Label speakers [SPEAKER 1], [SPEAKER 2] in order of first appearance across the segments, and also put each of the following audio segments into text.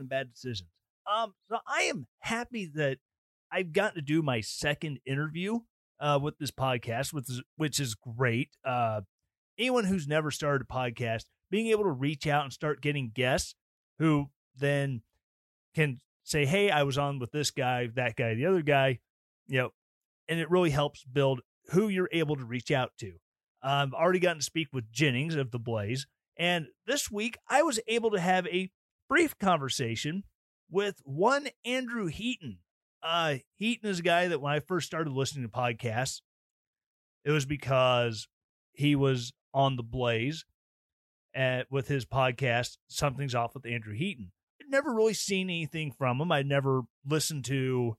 [SPEAKER 1] Bourbon and bad decisions. Um, so I am happy that I've gotten to do my second interview uh, with this podcast, which is which is great. Uh, anyone who's never started a podcast, being able to reach out and start getting guests who then can say, "Hey, I was on with this guy, that guy, the other guy," you know, and it really helps build who you're able to reach out to. I've already gotten to speak with Jennings of the Blaze, and this week I was able to have a brief conversation with one Andrew Heaton. Uh, Heaton is a guy that when I first started listening to podcasts, it was because he was on the Blaze at, with his podcast, Something's Off with Andrew Heaton. I'd never really seen anything from him. I'd never listened to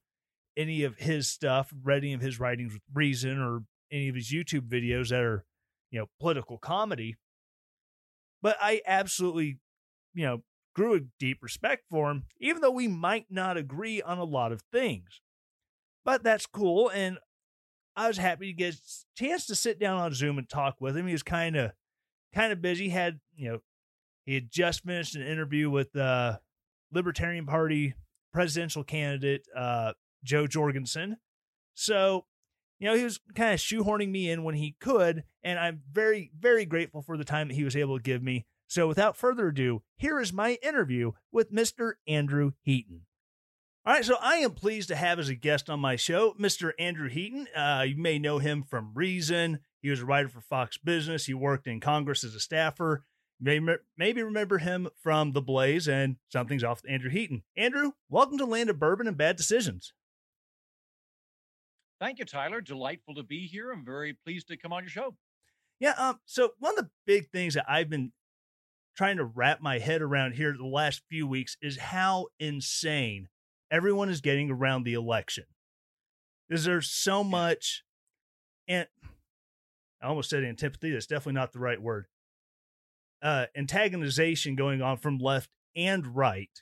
[SPEAKER 1] any of his stuff, read any of his writings with reason or any of his YouTube videos that are, you know, political comedy. But I absolutely, you know, grew a deep respect for him, even though we might not agree on a lot of things. But that's cool. And I was happy to get a chance to sit down on Zoom and talk with him. He was kind of kind of busy. Had you know, he had just finished an interview with the Libertarian Party presidential candidate uh, Jo Jorgensen. So, you know, he was kind of shoehorning me in when he could, and I'm very, very grateful for the time that he was able to give me. So, without further ado, here is my interview with Mr. Andrew Heaton. All right, so I am pleased to have as a guest on my show Mr. Andrew Heaton. Uh, you may know him from Reason. He was a writer for Fox Business. He worked in Congress as a staffer. You may maybe remember him from The Blaze and Something's Off with Andrew Heaton. Andrew, welcome to Land of Bourbon and Bad Decisions.
[SPEAKER 2] Thank you, Tyler. Delightful to be here. I'm very pleased to come on your show.
[SPEAKER 1] Yeah. Um. So one of the big things that I've been trying to wrap my head around here the last few weeks is how insane everyone is getting around the election. Is there so much, and I almost said antipathy. That's definitely not the right word. Uh, antagonization going on from left and right.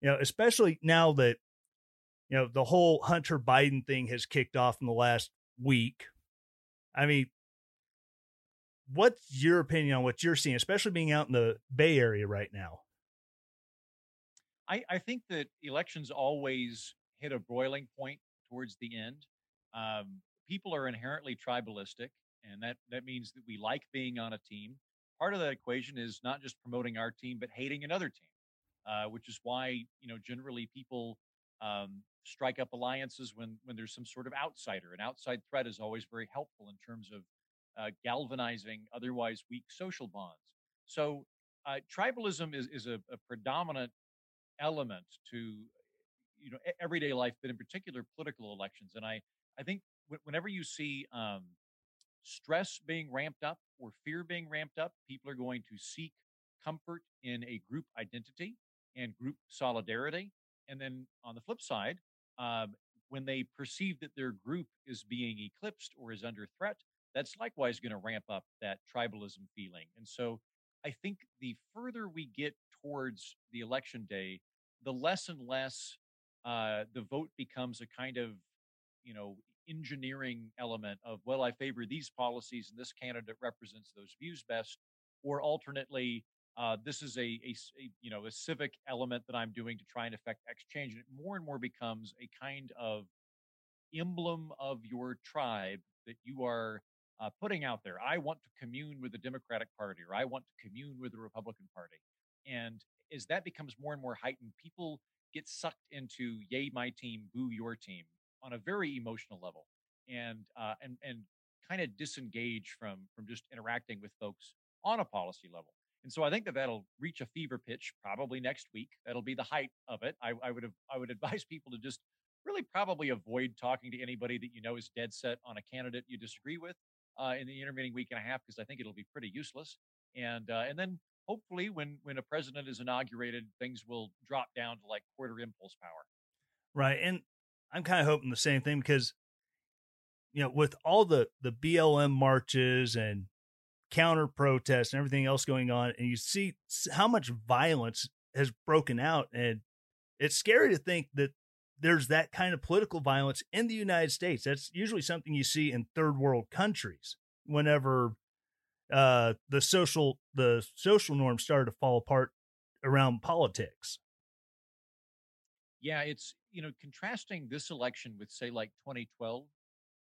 [SPEAKER 1] You know, especially now that you know the whole Hunter Biden thing has kicked off in the last week. I mean, what's your opinion on what you're seeing, especially being out in the Bay Area right now?
[SPEAKER 2] I, I think that elections always hit a boiling point towards the end. Um, people are inherently tribalistic, and that, that means that we like being on a team. Part of that equation is not just promoting our team, but hating another team, uh, which is why you know generally people um, strike up alliances when when there's some sort of outsider. An outside threat is always very helpful in terms of uh, galvanizing otherwise weak social bonds. So uh, tribalism is is a, a, predominant element to you know everyday life, but in particular political elections. And I I think w- whenever you see um, stress being ramped up or fear being ramped up, people are going to seek comfort in a group identity and group solidarity. And then on the flip side, um, when they perceive that their group is being eclipsed or is under threat, that's likewise going to ramp up that tribalism feeling. And so I think the further we get towards the election day, the less and less uh, the vote becomes a kind of, you know, engineering element of, well, I favor these policies and this candidate represents those views best. Or alternately, uh, this is a, a, a, you know a civic element that I'm doing to try and affect exchange, and it more and more becomes a kind of emblem of your tribe that you are uh, putting out there, I want to commune with the Democratic Party or I want to commune with the Republican Party. And as that becomes more and more heightened, people get sucked into yay my team, boo your team on a very emotional level, and uh, and and kind of disengage from from just interacting with folks on a policy level. And so I think that that'll reach a fever pitch probably next week. That'll be the height of it. I, I would have I would advise people to just really probably avoid talking to anybody that you know is dead set on a candidate you disagree with uh, in the intervening week and a half because I think it'll be pretty useless. And uh, and then hopefully when when a president is inaugurated, things will drop down to like quarter impulse power.
[SPEAKER 1] Right, and I'm kind of hoping the same thing because you know with all the the BLM marches and counter protests and everything else going on, and you see how much violence has broken out, and it's scary to think that there's that kind of political violence in the United States. That's usually something you see in third world countries whenever uh, the social the social norms started to fall apart around politics.
[SPEAKER 2] Yeah, it's you know contrasting this election with say like 2012.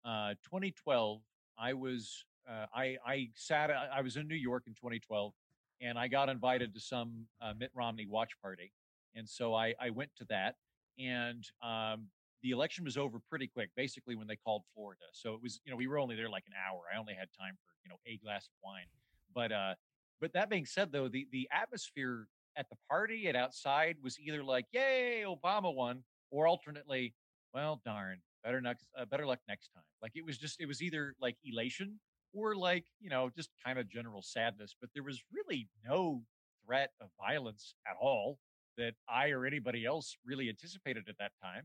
[SPEAKER 2] Uh, 2012, I was uh, I I sat I was in New York in 2012, and I got invited to some uh, Mitt Romney watch party, and so I I went to that, and um, the election was over pretty quick. Basically, when they called Florida, so it was you know we were only there like an hour. I only had time for you know a glass of wine, but uh, but that being said, though the the atmosphere at the party and outside was either like yay Obama won, or alternately, well darn, better next uh, better luck next time. Like it was just it was either like elation or like you know just kind of general sadness but there was really no threat of violence at all that i or anybody else really anticipated at that time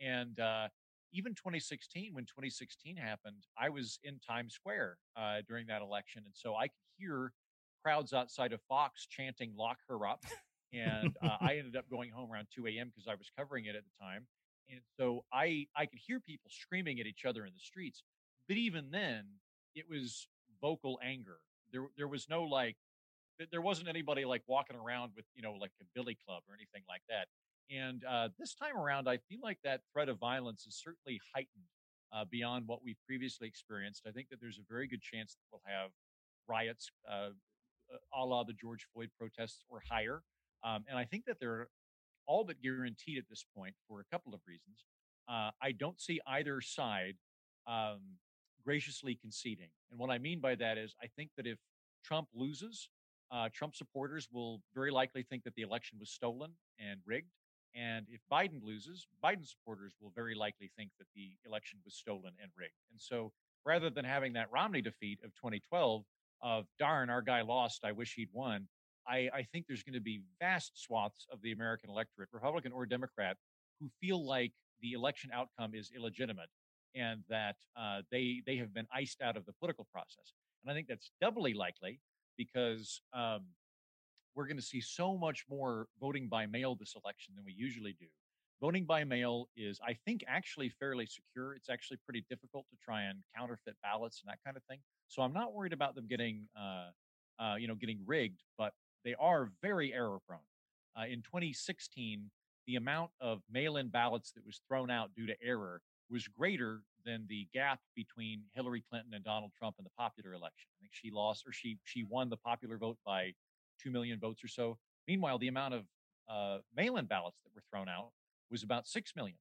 [SPEAKER 2] and uh, even 2016 when 2016 happened i was in times square uh, during that election and so i could hear crowds outside of fox chanting lock her up and uh, i ended up going home around 2 a.m because i was covering it at the time and so i i could hear people screaming at each other in the streets but even then it was vocal anger. There there was no like there wasn't anybody like walking around with you know like a billy club or anything like that. And uh, this time around, I feel like that threat of violence is certainly heightened uh, beyond what we've previously experienced. I think that there's a very good chance that we'll have riots uh, a la the George Floyd protests or higher. Um, and I think that they're all but guaranteed at this point for a couple of reasons. Uh, I don't see either side um, graciously conceding. And what I mean by that is, I think that if Trump loses, uh, Trump supporters will very likely think that the election was stolen and rigged. And if Biden loses, Biden supporters will very likely think that the election was stolen and rigged. And so rather than having that Romney defeat of 2012 of darn, our guy lost, I wish he'd won, I, I think there's going to be vast swaths of the American electorate, Republican or Democrat, who feel like the election outcome is illegitimate and that uh, they they have been iced out of the political process. And I think that's doubly likely because um, we're going to see so much more voting by mail this election than we usually do. Voting by mail is, I think, actually fairly secure. It's actually pretty difficult to try and counterfeit ballots and that kind of thing. So I'm not worried about them getting, uh, uh, you know, getting rigged, but they are very error prone. Uh, in 2016, the amount of mail-in ballots that was thrown out due to error was greater than the gap between Hillary Clinton and Donald Trump in the popular election. I think she lost or she she won the popular vote by two million votes or so. Meanwhile, the amount of uh, mail-in ballots that were thrown out was about six million,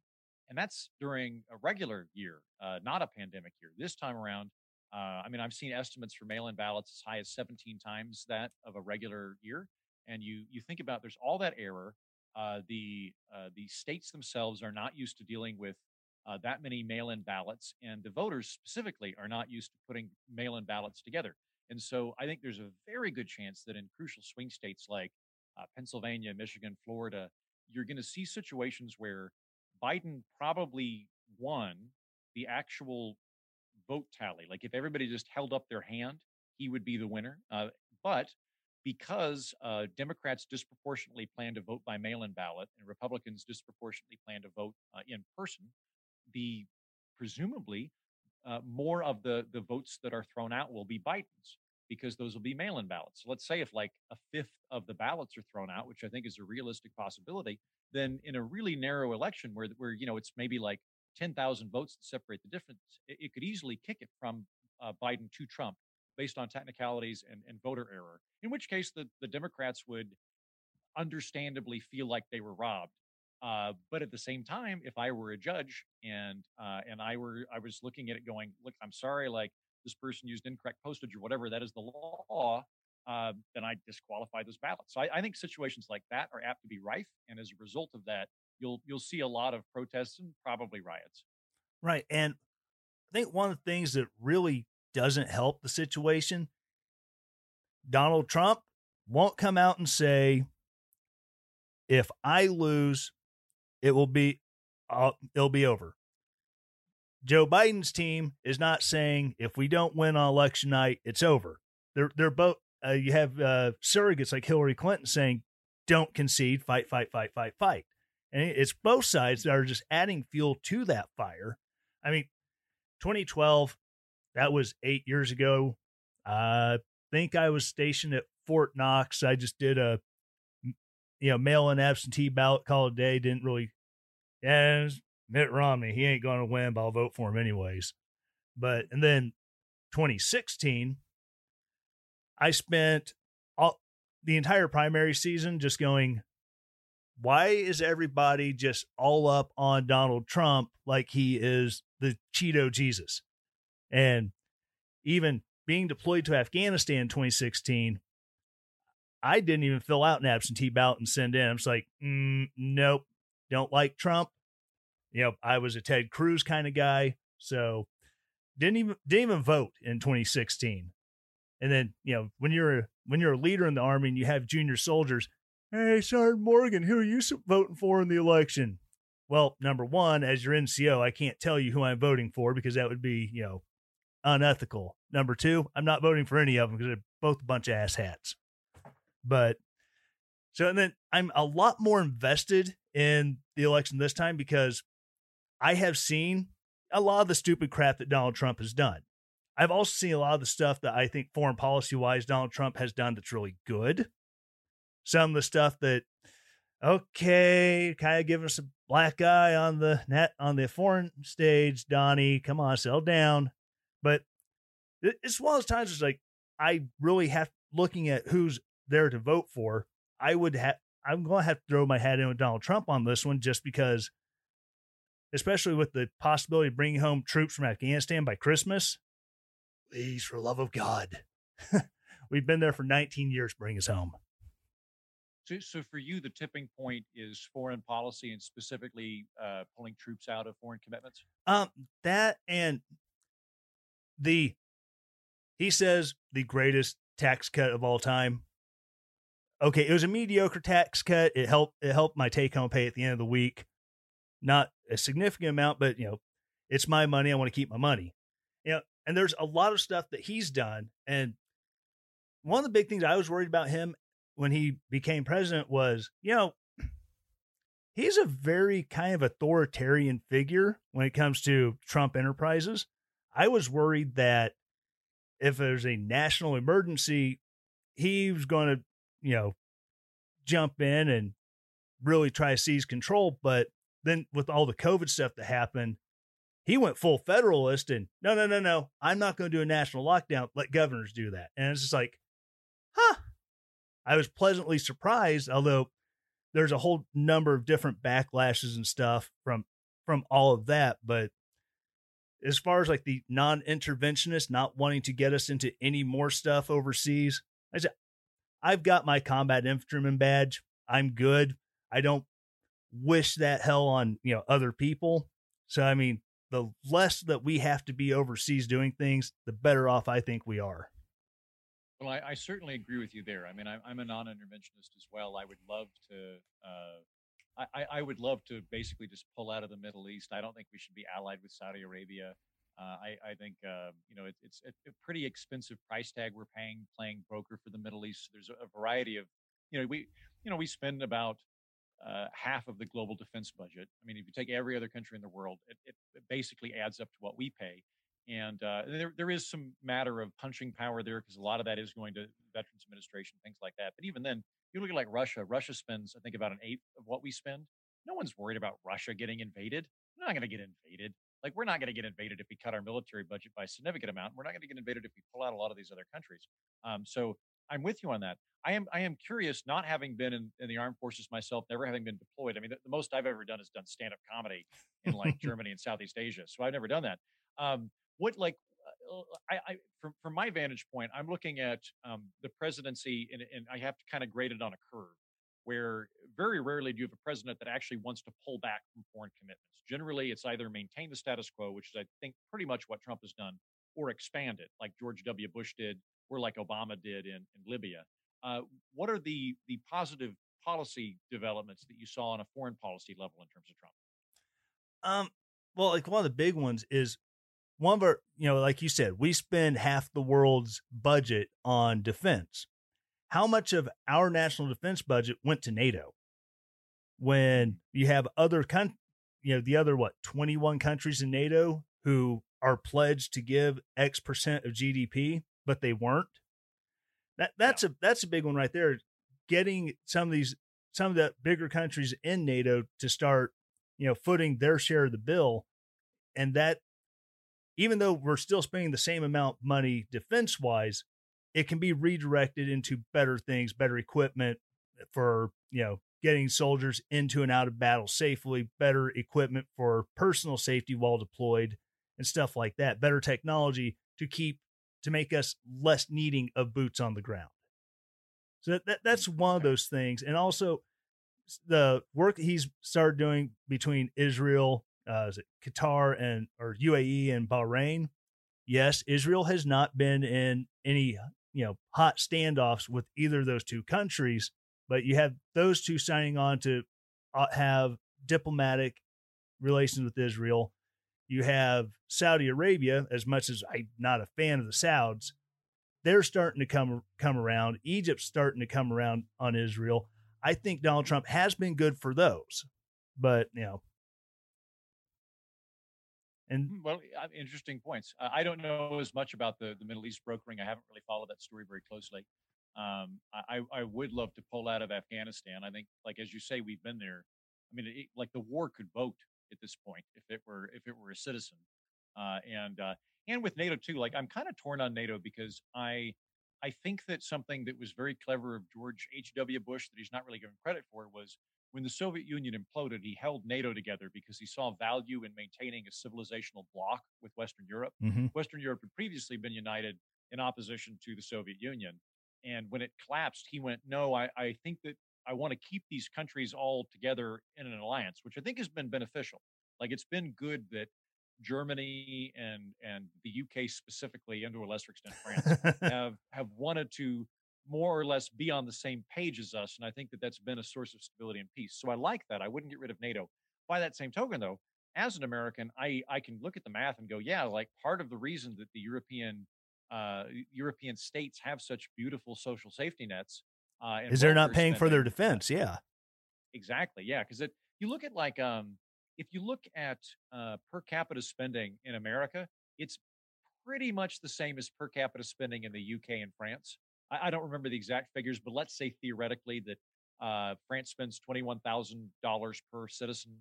[SPEAKER 2] and that's during a regular year, uh, not a pandemic year. This time around, uh, I mean, I've seen estimates for mail-in ballots as high as 17 times that of a regular year. And you you think about there's all that error. Uh, the uh, the states themselves are not used to dealing with uh, that many mail in ballots, and the voters specifically are not used to putting mail in ballots together. And so I think there's a very good chance that in crucial swing states like uh, Pennsylvania, Michigan, Florida, you're going to see situations where Biden probably won the actual vote tally. Like if everybody just held up their hand, he would be the winner. Uh, but because uh, Democrats disproportionately plan to vote by mail in ballot and Republicans disproportionately plan to vote uh, in person, the presumably uh, more of the the votes that are thrown out will be Biden's because those will be mail-in ballots. So let's say if like a fifth of the ballots are thrown out, which I think is a realistic possibility, then in a really narrow election where where you know it's maybe like 10,000 votes that separate the difference, it, it, could easily kick it from uh, Biden to Trump based on technicalities and, and voter error, in which case the, the Democrats would understandably feel like they were robbed. Uh, but at the same time, if I were a judge and uh, and I were I was looking at it going, look, I'm sorry, like this person used incorrect postage or whatever, that is the law. Uh, then I disqualify those ballots. So I, I think situations like that are apt to be rife, and as a result of that, you'll you'll see a lot of protests and probably riots.
[SPEAKER 1] Right, and I think one of the things that really doesn't help the situation, Donald Trump won't come out and say, if I lose, it will be uh, it'll be over. Joe Biden's team is not saying if we don't win on election night, it's over. They're they're both. Uh, you have uh, surrogates like Hillary Clinton saying, "Don't concede, fight, fight, fight, fight, fight," and it's both sides that are just adding fuel to that fire. I mean, 2012, that was eight years ago. I think I was stationed at Fort Knox. I just did a you know mail in absentee ballot call a day. Didn't really. Yeah, Mitt Romney. He ain't going to win, but I'll vote for him anyways. But and then 2016, I spent all the entire primary season just going, why is everybody just all up on Donald Trump like he is the Cheeto Jesus? And even being deployed to Afghanistan in 2016, I didn't even fill out an absentee ballot and send in. I'm like, mm, nope, don't like Trump. You know, I was a Ted Cruz kind of guy, so didn't even didn't even vote in 2016. And then, you know, when you're a, when you're a leader in the army and you have junior soldiers, hey, Sergeant Morgan, who are you voting for in the election? Well, number one, as your NCO, I can't tell you who I'm voting for because that would be, you know, unethical. Number two, I'm not voting for any of them because they're both a bunch of asshats. But so, and then I'm a lot more invested in the election this time because I have seen a lot of the stupid crap that Donald Trump has done. I've also seen a lot of the stuff that I think foreign policy wise Donald Trump has done that's really good. Some of the stuff that, okay, kind of giving us a black eye on the net on the foreign stage, Donnie. Come on, settle down. But it's one of those times it's like I really have looking at who's there to vote for. I would have I'm going to have to throw my hat in with Donald Trump on this one just because, especially with the possibility of bringing home troops from Afghanistan by Christmas. Please, for love of God. We've been there for 19 years. Bring us home.
[SPEAKER 2] So, so for you, the tipping point is foreign policy and specifically uh, pulling troops out of foreign commitments.
[SPEAKER 1] Um, that and the he says the greatest tax cut of all time okay, it was a mediocre tax cut. It helped it helped my take home pay at the end of the week. Not a significant amount, but you know, it's my money. I want to keep my money. You know, and there's a lot of stuff that he's done. And one of the big things I was worried about him when he became president was, you know, he's a very kind of authoritarian figure when it comes to Trump Enterprises. I was worried that if there's a national emergency, he was going to you know, jump in and really try to seize control. But then with all the COVID stuff that happened, he went full federalist and no, no, no, no, I'm not going to do a national lockdown. Let governors do that. And it's just like, huh. I was pleasantly surprised, although there's a whole number of different backlashes and stuff from from all of that. But as far as like the non-interventionist not wanting to get us into any more stuff overseas, I said I've got my combat infantryman badge. I'm good. I don't wish that hell on, you know, other people. So I mean, the less that we have to be overseas doing things, the better off I think we are.
[SPEAKER 2] Well, I, I certainly agree with you there. I mean, I'm, I'm a non-interventionist as well. I would love to. Uh, I, I would love to basically just pull out of the Middle East. I don't think we should be allied with Saudi Arabia. Uh, I, I, think uh, you know it, it's a, a, pretty expensive price tag we're paying playing broker for the Middle East. There's a, a variety of you know we you know we spend about uh, half of the global defense budget. I mean, if you take every other country in the world, it, it basically adds up to what we pay. And uh, there, there is some matter of punching power there because a lot of that is going to Veterans Administration, things like that. But even then, you look at like Russia. Russia spends, I think, about an eighth of what we spend. No one's worried about Russia getting invaded. They're not going to get invaded Like we're not going to get invaded if we cut our military budget by a significant amount. We're not going to get invaded if we pull out a lot of these other countries. Um, so I'm with you on that. I am I am curious, not having been in, in the armed forces myself, never having been deployed. I mean, the, the most I've ever done is done stand up comedy in like Germany and Southeast Asia. So I've never done that. Um, what like uh, I, I from from my vantage point, I'm looking at um, the presidency, and, and I have to kind of grade it on a curve where very rarely do you have a president that actually wants to pull back from foreign commitments. Generally, it's either maintain the status quo, which is, I think, pretty much what Trump has done, or expand it, like George W. Bush did, or like Obama did in, in Libya. Uh, what are the the positive policy developments that you saw on a foreign policy level in terms of Trump?
[SPEAKER 1] Um, well, like one of the big ones is one of our, you know, like you said, we spend half the world's budget on defense how much of our national defense budget went to NATO when you have other con- you know the other what 21 countries in NATO who are pledged to give X percent of GDP but they weren't that that's yeah. a that's a big one right there getting some of these some of the bigger countries in NATO to start you know footing their share of the bill and that even though we're still spending the same amount money defense wise it can be redirected into better things, better equipment for, you know, getting soldiers into and out of battle safely, better equipment for personal safety while deployed and stuff like that, better technology to keep to make us less needing of boots on the ground. So that, that that's one of those things. And also the work he's started doing between Israel, uh, is it Qatar and or UAE and Bahrain. Yes, Israel has not been in any you know hot standoffs with either of those two countries, but you have those two signing on to uh, have diplomatic relations with Israel. You have Saudi Arabia, as much as I'm not a fan of the Sauds, they're starting to come come around. Egypt's starting to come around on Israel. I think Donald Trump has been good for those, but you know,
[SPEAKER 2] and hmm, well, interesting points. Uh, I don't know as much about the, the Middle East brokering. I haven't really followed that story very closely. Um, I, I would love to pull out of Afghanistan. I think, like as you say, we've been there. I mean, it, like the war could vote at this point if it were if it were a citizen, uh, and uh, and with NATO too. Like I'm kind of torn on NATO because I I think that something that was very clever of George H. W. Bush that he's not really given credit for was when the Soviet Union imploded, he held NATO together because he saw value in maintaining a civilizational bloc with Western Europe. Mm-hmm. Western Europe had previously been united in opposition to the Soviet Union. And when it collapsed, he went, No, I, I think that I want to keep these countries all together in an alliance, which I think has been beneficial. Like it's been good that Germany and and the UK specifically, and to a lesser extent France, have have wanted to more or less be on the same page as us. And I think that that's been a source of stability and peace. So I like that. I wouldn't get rid of NATO. By that same token, though, as an American, I, I can look at the math and go, yeah, like part of the reason that the European uh, European states have such beautiful social safety nets
[SPEAKER 1] uh, is they're not paying for their defense. Yeah,
[SPEAKER 2] exactly. Yeah, because it you look at like um, if you look at uh, per capita spending in America, it's pretty much the same as per capita spending in the UK and France. I, I don't remember the exact figures, but let's say theoretically that uh, France spends twenty-one thousand dollars per citizen.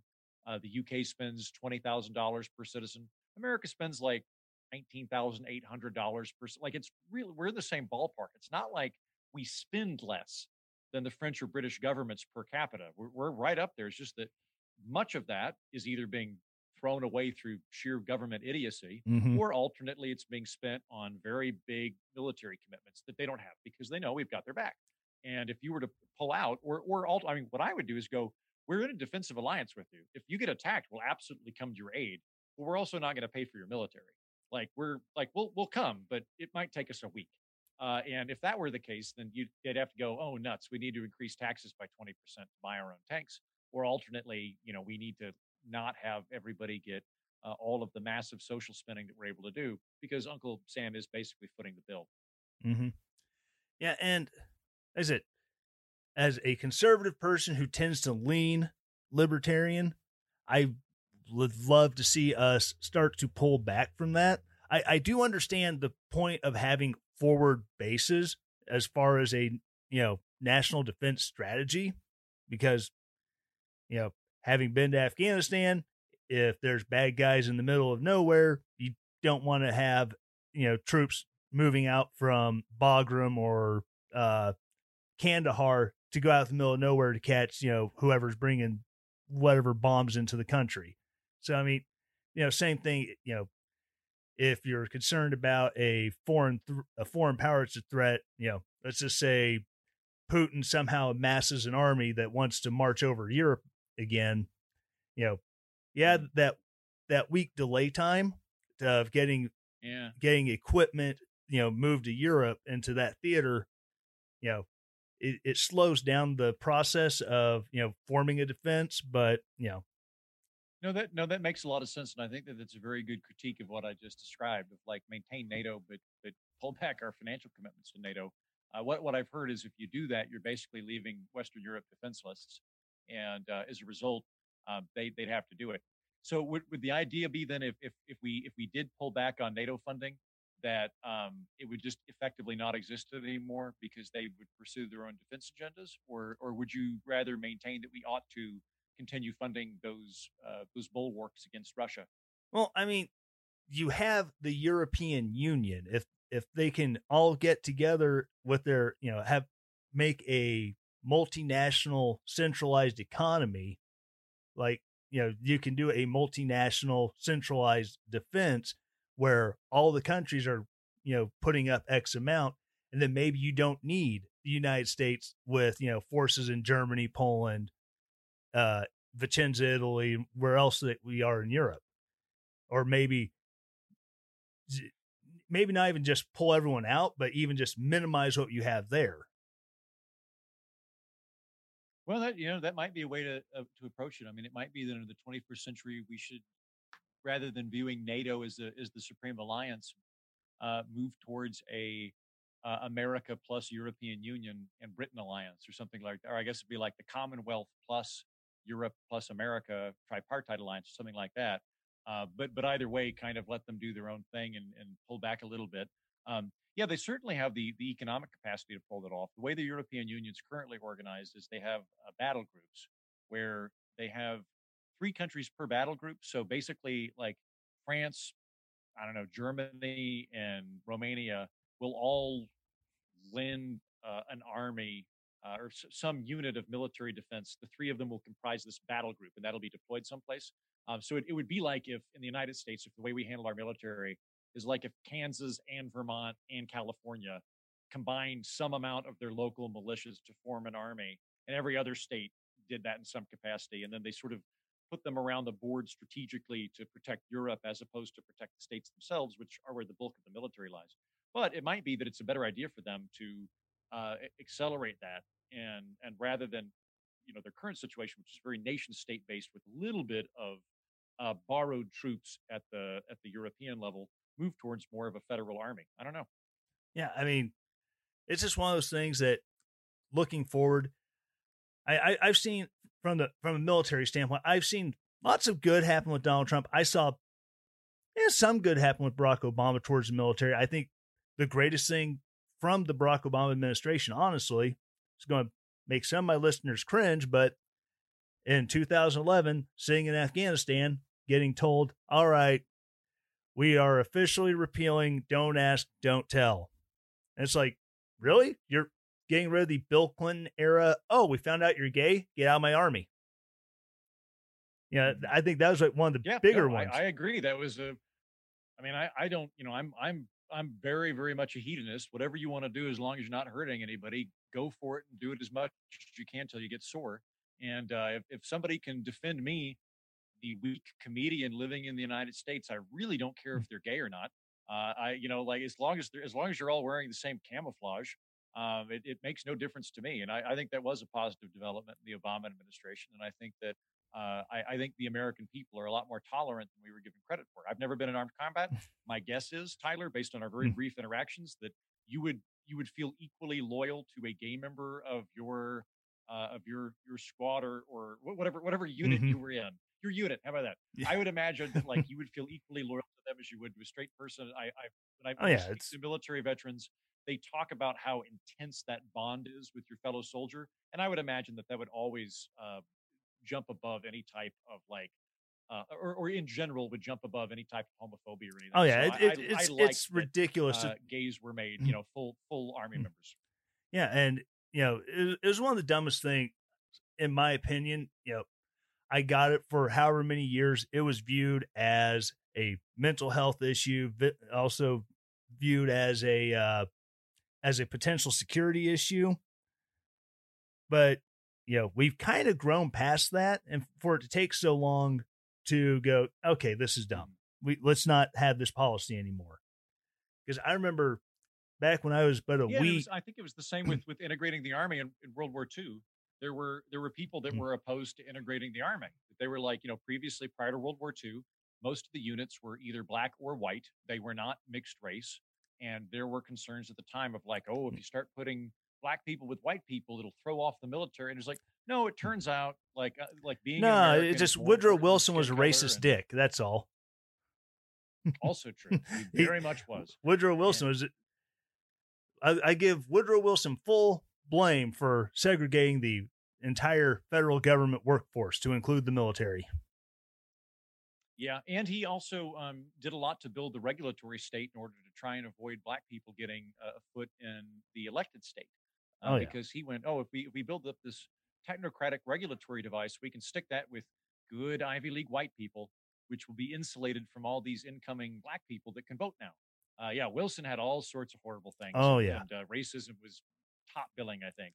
[SPEAKER 2] Uh, the UK spends twenty thousand dollars per citizen. America spends like nineteen thousand eight hundred dollars per. Like it's really we're in the same ballpark. It's not like we spend less than the French or British governments per capita. We're, we're right up there. It's just that much of that is either being thrown away through sheer government idiocy, mm-hmm. or alternately, it's being spent on very big military commitments that they don't have because they know we've got their back. And if you were to pull out, or or alt- I mean, what I would do is go, we're in a defensive alliance with you. If you get attacked, we'll absolutely come to your aid, but we're also not going to pay for your military. Like we're like we'll we'll come, but it might take us a week. Uh, and if that were the case, then you'd, they'd have to go, oh nuts, we need to increase taxes by twenty percent to buy our own tanks. Or alternately, you know, we need to not have everybody get uh, all of the massive social spending that we're able to do because Uncle Sam is basically footing the bill.
[SPEAKER 1] Mm-hmm. Yeah, and is it as a conservative person who tends to lean libertarian, I would love to see us start to pull back from that. I, I do understand the point of having forward bases as far as a you know national defense strategy because you know having been to Afghanistan, if there's bad guys in the middle of nowhere, you don't want to have you know troops moving out from Bagram or uh, Kandahar to go out in the middle of nowhere to catch you know whoever's bringing whatever bombs into the country. So I mean, you know, same thing. You know, if you're concerned about a foreign th- a foreign power as a threat, you know, let's just say Putin somehow amasses an army that wants to march over Europe again. You know, yeah, that that week delay time of getting
[SPEAKER 2] yeah
[SPEAKER 1] getting equipment, you know, moved to Europe into that theater, you know, it, it slows down the process of you know forming a defense, but you know
[SPEAKER 2] no, that no, that makes a lot of sense, and I think that that's a very good critique of what I just described of like maintain NATO, but but pull back our financial commitments to NATO. Uh, what what I've heard is if you do that, you're basically leaving Western Europe defenseless, and uh, as a result, um, they they'd have to do it. So would, would the idea be then if, if if we if we did pull back on NATO funding, that um, it would just effectively not exist anymore because they would pursue their own defense agendas, or or would you rather maintain that we ought to continue funding those uh, those bulwarks against Russia.
[SPEAKER 1] Well, I mean, you have the European Union. If if they can all get together with their, you know, have make a multinational centralized economy, like you know, you can do a multinational centralized defense where all the countries are, you know, putting up X amount, and then maybe you don't need the United States with you know forces in Germany, Poland, uh, Vicenza, Italy, where else that we are in Europe, or maybe maybe not even just pull everyone out, but even just minimize what you have there.
[SPEAKER 2] Well, that you know that might be a way to uh, to approach it. I mean, it might be that in the 21st century we should, rather than viewing NATO as the as the supreme alliance, uh, move towards a uh, America plus European Union and Britain alliance or something like that. Or I guess it'd be like the Commonwealth plus Europe plus America tripartite alliance, or something like that. Uh, but but either way, kind of let them do their own thing and, and pull back a little bit. Um, yeah, they certainly have the the economic capacity to pull it off. The way the European Union's currently organized is they have uh, battle groups where they have three countries per battle group. So basically, like France, I don't know, Germany and Romania will all lend uh, an army uh, or s- some unit of military defense, the three of them will comprise this battle group, and that'll be deployed someplace. Um, so it, it would be like if in the United States, if the way we handle our military is like if Kansas and Vermont and California combined some amount of their local militias to form an army, and every other state did that in some capacity, and then they sort of put them around the board strategically to protect Europe as opposed to protect the states themselves, which are where the bulk of the military lies. But it might be that it's a better idea for them to uh, accelerate that and and rather than you know their current situation, which is very nation state based with a little bit of uh, borrowed troops at the at the European level, move towards more of a federal army. I don't know.
[SPEAKER 1] Yeah, I mean, it's just one of those things that looking forward, I, I have seen from the from a military standpoint, I've seen lots of good happen with Donald Trump. I saw yeah, some good happen with Barack Obama towards the military. I think the greatest thing from the Barack Obama administration, honestly, it's going to make some of my listeners cringe, but in 2011, sitting in Afghanistan, getting told, all right, we are officially repealing Don't Ask, Don't Tell. And it's like, really? You're getting rid of the Bill Clinton era? Oh, we found out you're gay? Get out of my army. Yeah, I think that was like one of the
[SPEAKER 2] yeah,
[SPEAKER 1] bigger
[SPEAKER 2] no,
[SPEAKER 1] ones.
[SPEAKER 2] I, I, agree. That was a. I mean, I, I don't. You know, I'm I'm I'm very very much a hedonist. Whatever you want to do, as long as you're not hurting anybody, go for it and do it as much as you can until you get sore. And uh, if, if somebody can defend me, the weak comedian living in the United States, I really don't care if they're gay or not. Uh, I, you know, like as long as as long as you're all wearing the same camouflage, um, it, it, makes no difference to me. And I, I, think that was a positive development in the Obama administration. And I think that uh, I, I, think the American people are a lot more tolerant than we were given credit for. I've never been in armed combat. My guess is, Tyler, based on our very hmm. brief interactions, that you would you would feel equally loyal to a gay member of your uh, of your your squad or or whatever whatever unit mm-hmm. you were in. Your unit. How about that? Yeah. I would imagine that like you would feel equally loyal to them as you would to a straight person. I I when I
[SPEAKER 1] oh, yeah,
[SPEAKER 2] to military veterans, they talk about how intense that bond is with your fellow soldier, and I would imagine that that would always uh, jump above any type of like uh, or, or in general would jump above any type of homophobia or anything.
[SPEAKER 1] Oh yeah,
[SPEAKER 2] So
[SPEAKER 1] it,
[SPEAKER 2] I-
[SPEAKER 1] it,
[SPEAKER 2] I-
[SPEAKER 1] it's it's
[SPEAKER 2] that,
[SPEAKER 1] ridiculous. to-
[SPEAKER 2] Uh, gays were made, you know, full full army
[SPEAKER 1] Mm.
[SPEAKER 2] members.
[SPEAKER 1] Yeah, and you know, it, it was one of the dumbest things, in my opinion. You know, I got it for however many years. It was viewed as a mental health issue, also viewed as a uh, as a potential security issue. But you know, we've kind of grown past that, and for it to take so long to go, okay, this is dumb. We let's not have this policy anymore. Because I remember back when I was but a
[SPEAKER 2] Yeah, and it
[SPEAKER 1] wee
[SPEAKER 2] was, I think it was the same with with integrating the army in, in World War II. There were there were people that
[SPEAKER 1] Mm.
[SPEAKER 2] were opposed to integrating the army. They were like, you know, previously prior to World War II, most of the units were either black or white. They were not mixed race, and there were concerns at the time of like, oh, if you start putting black people with white people, it'll throw off the military. And it's like, no, it turns out like uh, like being
[SPEAKER 1] No, it just Woodrow Wilson was a racist
[SPEAKER 2] and-
[SPEAKER 1] dick. That's all.
[SPEAKER 2] Also true. He very much was.
[SPEAKER 1] Woodrow Wilson was. I, I give Woodrow Wilson full blame for segregating the entire federal government workforce to include the military.
[SPEAKER 2] Yeah, and he also um, did a lot to build the regulatory state in order to try and avoid black people getting a a foot in the elected state. Uh,
[SPEAKER 1] Oh, yeah.
[SPEAKER 2] Because he went, oh, if we if we build up this technocratic regulatory device, we can stick that with good Ivy League white people, which will be insulated from all these incoming black people that can vote now. Uh, yeah, Wilson had all sorts of horrible things.
[SPEAKER 1] Oh, yeah.
[SPEAKER 2] and uh, racism was top billing, I think.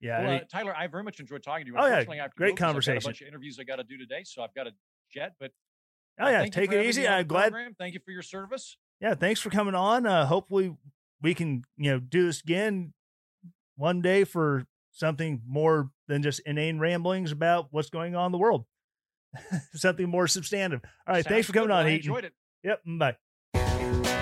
[SPEAKER 1] Yeah, I
[SPEAKER 2] Well, uh, Tyler, I very much enjoyed talking to you.
[SPEAKER 1] Oh, yeah, great
[SPEAKER 2] 'cause I've got
[SPEAKER 1] conversation.
[SPEAKER 2] a bunch of interviews I got to do today, so I've got to jet. But
[SPEAKER 1] oh yeah, take it easy. I'm glad.
[SPEAKER 2] program. Thank you for your service.
[SPEAKER 1] Yeah, thanks for coming on. Uh, hopefully, we can you know do this again one day for something more than just inane ramblings about what's going on in the world. something more substantive. All right, thanks for coming
[SPEAKER 2] good.
[SPEAKER 1] on,
[SPEAKER 2] Well, I
[SPEAKER 1] Heaton.
[SPEAKER 2] enjoyed it.
[SPEAKER 1] Yep, bye.